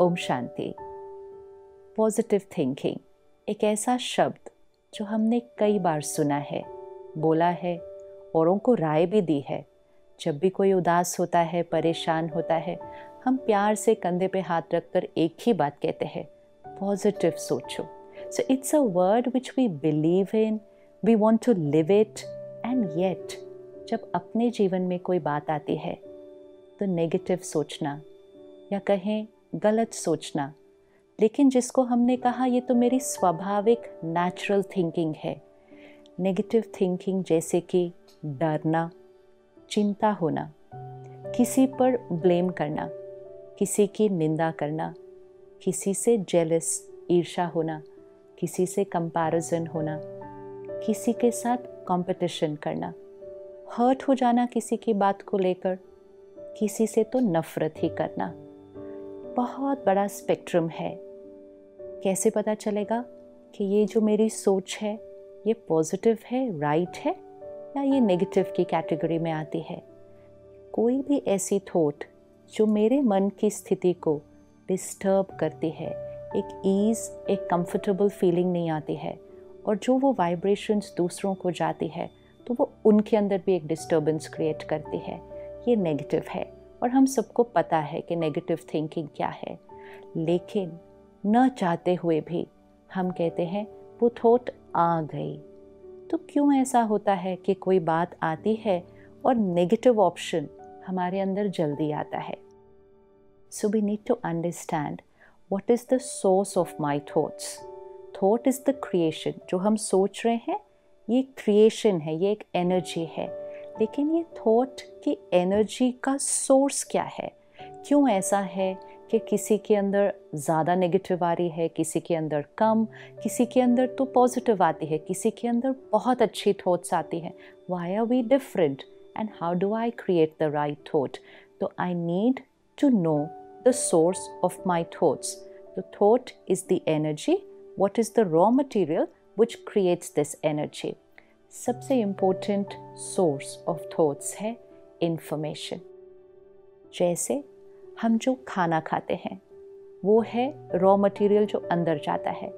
Om Shanti. Positive thinking एक ऐसा शब्द जो हमने कई बार सुना है, बोला है औरों को राय भी दी है। जब भी कोई उदास होता है, परेशान होता है, हम प्यार से कंधे पे हाथ रखकर एक ही बात कहते हैं पॉजिटिव सोचो। So it's a word which we believe in we want to live it and yet जब अपने जीवन में कोई बात आती है तो नेगेटिव सोचना या कहें गलत सोचना। लेकिन जिसको हमने कहा, ये तो मेरी स्वाभाविक नेचुरल थिंकिंग है। नेगेटिव थिंकिंग जैसे कि डरना, चिंता होना, किसी पर ब्लेम करना, किसी की निंदा करना, किसी से जेलस ईर्षा होना, किसी से कंपैरिजन होना, किसी के साथ कंपटीशन करना हर्ट हो जाना किसी की बात को लेकर, किसी से तो नफ़रत ही करना। बहुत बड़ा स्पेक्ट्रम है। कैसे पता चलेगा कि ये जो मेरी सोच है, ये पॉजिटिव है राइट है, या ये नेगेटिव की कैटेगरी में आती है? कोई भी ऐसी थॉट जो मेरे मन की स्थिति को डिस्टर्ब करती है, एक ईज़ एक कंफर्टेबल फीलिंग नहीं आती है, और जो वो वाइब्रेशंस दूसरों को जाती है तो वो उनके अंदर भी एक डिस्टर्बेंस क्रिएट करती है। ये नेगेटिव है। और हम सबको पता है कि नेगेटिव थिंकिंग क्या है। लेकिन न चाहते हुए भी हम कहते हैं, वो थॉट आ गई। तो क्यों ऐसा होता है कि कोई बात आती है और नेगेटिव ऑप्शन हमारे अंदर जल्दी आता है? So we need to understand what is the source of my thoughts thought is the creation जो हम सोच रहे हैं, ये क्रिएशन है, ये एक एनर्जी है। लेकिन ये थॉट की एनर्जी का सोर्स क्या है? क्यों ऐसा है कि किसी के अंदर ज़्यादा नेगेटिव आ रही है, किसी के अंदर कम, किसी के अंदर तो पॉजिटिव आती है, किसी के अंदर बहुत अच्छी थॉट्स आती हैं? Why are we different and how do I create the right thought तो I need to know the source of my thoughts the thought is the energy what is the raw material which creates this energy? सबसे important source of thoughts है information जैसे हम जो खाना खाते हैं, वो है रॉ मटेरियल जो अंदर जाता है।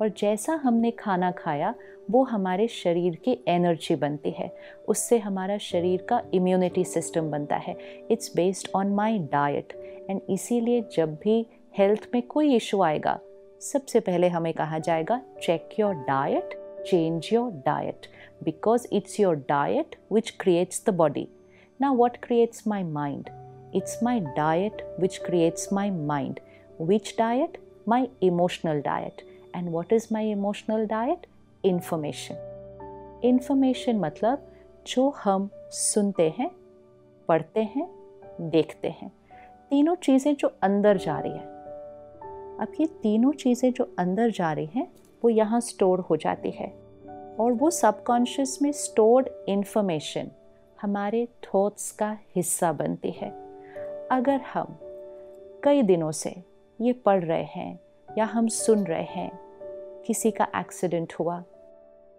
और जैसा हमने खाना खाया, वो हमारे शरीर की एनर्जी बनती है। उससे हमारा शरीर का इम्यूनिटी सिस्टम बनता है। It's based on my diet and इसीलिए जब भी हेल्थ में कोई इशू आएगा, सबसे पहले हमें कहा जाएगा check your diet change your diet because it's your diet which creates the body ना what creates my mind it's my diet which creates my mind which diet my emotional diet and what is my emotional diet information information मतलब जो हम सुनते हैं, पढ़ते हैं, देखते हैं। तीनों चीज़ें जो अंदर जा रही है। अब ये तीनों चीज़ें जो अंदर जा रही हैं, वो यहाँ स्टोर हो जाती है। और वो सबकॉन्शियस में स्टोर्ड इन्फॉर्मेशन हमारे थॉट्स का हिस्सा बनती है। अगर हम कई दिनों से ये पढ़ रहे हैं या हम सुन रहे हैं, किसी का एक्सीडेंट हुआ,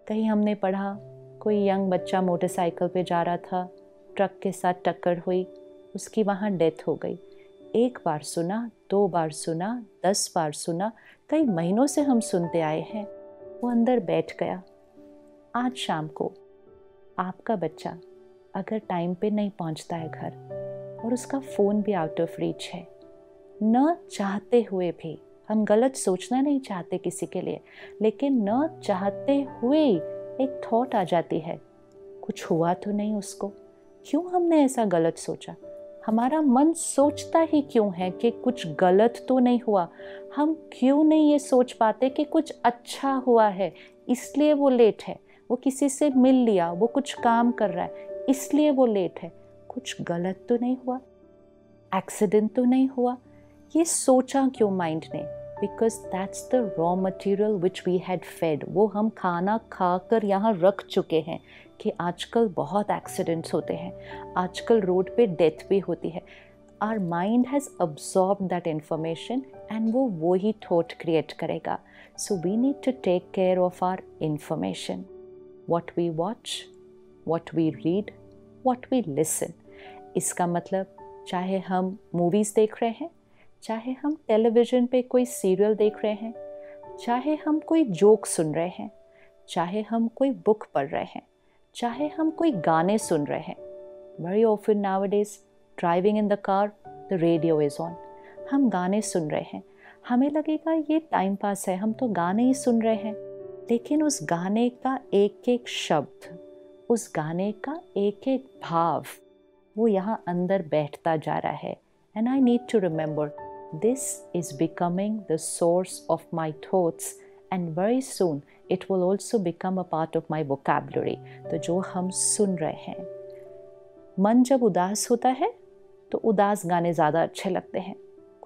कहीं हमने पढ़ा, कोई यंग बच्चा मोटरसाइकिल पे जा रहा था ट्रक के साथ टक्कर हुई, उसकी वहाँ डेथ हो गई। एक बार सुना, दो बार सुना, दस बार सुना, कई महीनों से हम सुनते आए हैं, वो अंदर बैठ गया। आज शाम को आपका बच्चा अगर टाइम पे नहीं पहुँचता है घर और उसका फ़ोन भी आउट ऑफ़ रीच है, न चाहते हुए भी, हम गलत सोचना नहीं चाहते किसी के लिए, लेकिन न चाहते हुए एक थॉट आ जाती है, कुछ हुआ तो नहीं उसको? क्यों हमने ऐसा गलत सोचा? हमारा मन सोचता ही क्यों है कि कुछ गलत तो नहीं हुआ? हम क्यों नहीं ये सोच पाते कि कुछ अच्छा हुआ है, इसलिए वो लेट है? वो किसी से मिल लिया, वो कुछ काम कर रहा है, इसलिए वो लेट है। कुछ गलत तो नहीं हुआ? एक्सीडेंट तो नहीं हुआ? ये सोचा क्यों माइंड ने? Because that's the raw material which we had fed वो हम खाना खा कर यहाँ रख चुके हैं कि आजकल बहुत एक्सीडेंट्स होते हैं। आजकल रोड पे डेथ भी होती है। Our mind has absorb that information and वो वो ही थॉट क्रिएट करेगा। So we need to take care of our information what we watch what we read what we listen इसका मतलब चाहे हम मूवीज़ देख रहे हैं, चाहे हम टेलीविज़न पे कोई सीरियल देख रहे हैं, चाहे हम कोई जोक सुन रहे हैं, चाहे हम कोई बुक पढ़ रहे हैं, चाहे हम कोई गाने सुन रहे हैं very often nowadays driving in the car the radio is on हम गाने सुन रहे हैं। हमें लगेगा, ये टाइम पास है, हम तो गाने ही सुन रहे हैं। लेकिन उस गाने का एक एक शब्द, उस गाने का एक एक भाव, वो यहाँ अंदर बैठता जा रहा है। And I need to remember this is becoming the source of my thoughts and very soon it will also become a part of my vocabulary तो जो हम सुन रहे हैं, मन जब उदास होता है तो उदास गाने ज़्यादा अच्छे लगते हैं।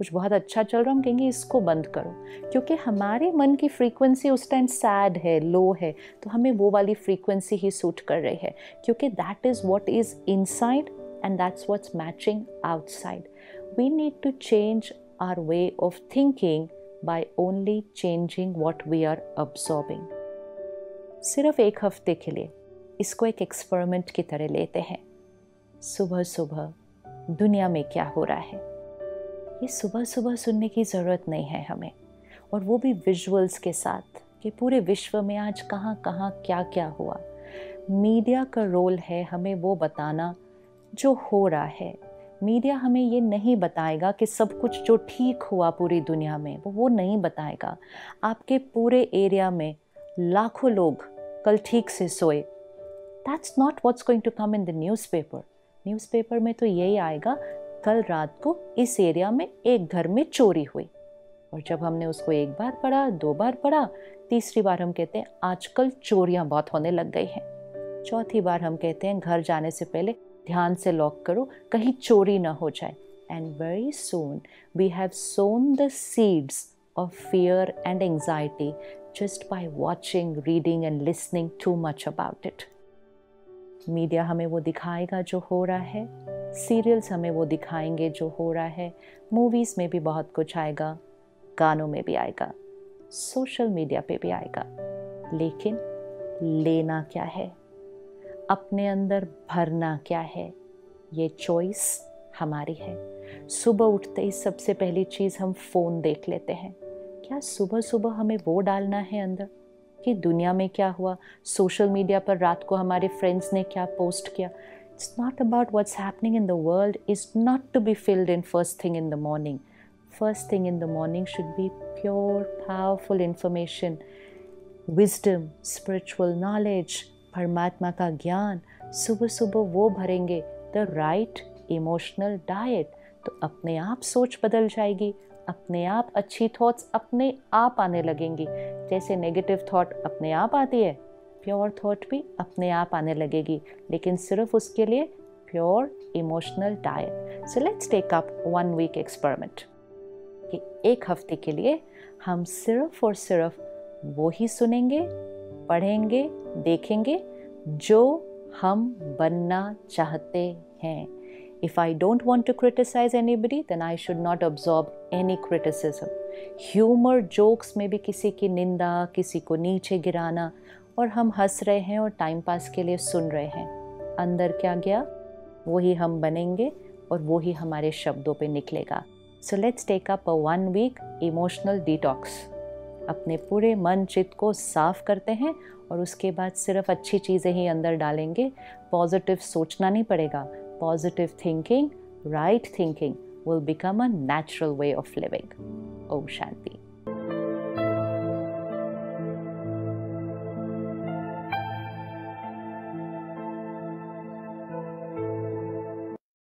कुछ बहुत अच्छा चल रहा हम कहेंगे इसको बंद करो। क्योंकि हमारे मन की फ्रीक्वेंसी उस टाइम सैड है लो है तो हमें वो वाली फ्रीक्वेंसी ही सूट कर रही है। क्योंकि that is what is inside and that's what's matching outside we need to change our way of thinking by only changing what we are absorbing सिर्फ़ एक हफ़्ते के लिए इसको एक एक्सपेरिमेंट की तरह लेते हैं। सुबह सुबह दुनिया में क्या हो रहा है? ये सुबह सुबह सुनने की ज़रूरत नहीं है हमें। और वो भी विजुअल्स के साथ कि पूरे विश्व में आज कहाँ कहाँ क्या क्या हुआ। मीडिया का रोल है हमें वो बताना जो हो रहा है। मीडिया हमें ये नहीं बताएगा कि सब कुछ जो ठीक हुआ पूरी दुनिया में, वो वो नहीं बताएगा। आपके पूरे एरिया में लाखों लोग कल ठीक से सोए। That's not what's going to come in the newspaper newspaper में तो यही आएगा कल रात को इस एरिया में एक घर में चोरी हुई। और जब हमने उसको एक बार पढ़ा, दो बार पढ़ा, तीसरी बार हम कहते हैं, आजकल चोरियाँ बहुत होने लग गई हैं। चौथी बार हम कहते हैं, घर जाने से पहले ध्यान से लॉक करो, कहीं चोरी ना हो जाए। And very soon we have sown the seeds of fear and anxiety just by watching reading and listening too much about it media हमें वो दिखाएगा जो हो रहा है। सीरियल्स हमें वो दिखाएँगे जो हो रहा है। मूवीज़ में भी बहुत कुछ आएगा, गानों में भी आएगा सोशल मीडिया पे भी आएगा। लेकिन लेना क्या है? अपने अंदर भरना क्या है? ये चॉइस हमारी है। सुबह उठते ही सबसे पहली चीज़ हम फ़ोन देख लेते हैं। क्या सुबह सुबह हमें वो डालना है अंदर? कि दुनिया में क्या हुआ? सोशल मीडिया पर रात को हमारे फ्रेंड्स ने क्या पोस्ट किया? It's not about what's happening in the world is not to be filled in first thing in the morning first thing in the morning should be pure powerful information wisdom spiritual knowledge परमात्मा का ज्ञान सुबह सुबह वो भरेंगे the right emotional diet तो अपने आप सोच बदल जाएगी अपने आप अच्छी थॉट्स अपने आप आने लगेंगी जैसे नेगेटिव थॉट अपने आप आती है प्योर थॉट भी अपने आप आने लगेगी लेकिन सिर्फ़ उसके लिए pure emotional diet. So let's take up one week experiment कि एक हफ़्ते के लिए हम सिर्फ़ और सिर्फ़ वो ही सुनेंगे पढ़ेंगे देखेंगे जो हम बनना चाहते हैं। If I don't want to criticize anybody, then I should not absorb any criticism. Humour jokes में भी किसी की निंदा किसी को नीचे गिराना और हम हंस रहे हैं और टाइम पास के लिए सुन रहे हैं। अंदर क्या गया? वही हम बनेंगे और वो ही हमारे शब्दों पे निकलेगा। So let's take up a one week emotional detox अपने पूरे मन चित्त को साफ़ करते हैं और उसके बाद सिर्फ़ अच्छी चीज़ें ही अंदर डालेंगे। पॉजिटिव सोचना नहीं पड़ेगा। Positive thinking right thinking will become a natural way of living. Om Shanti.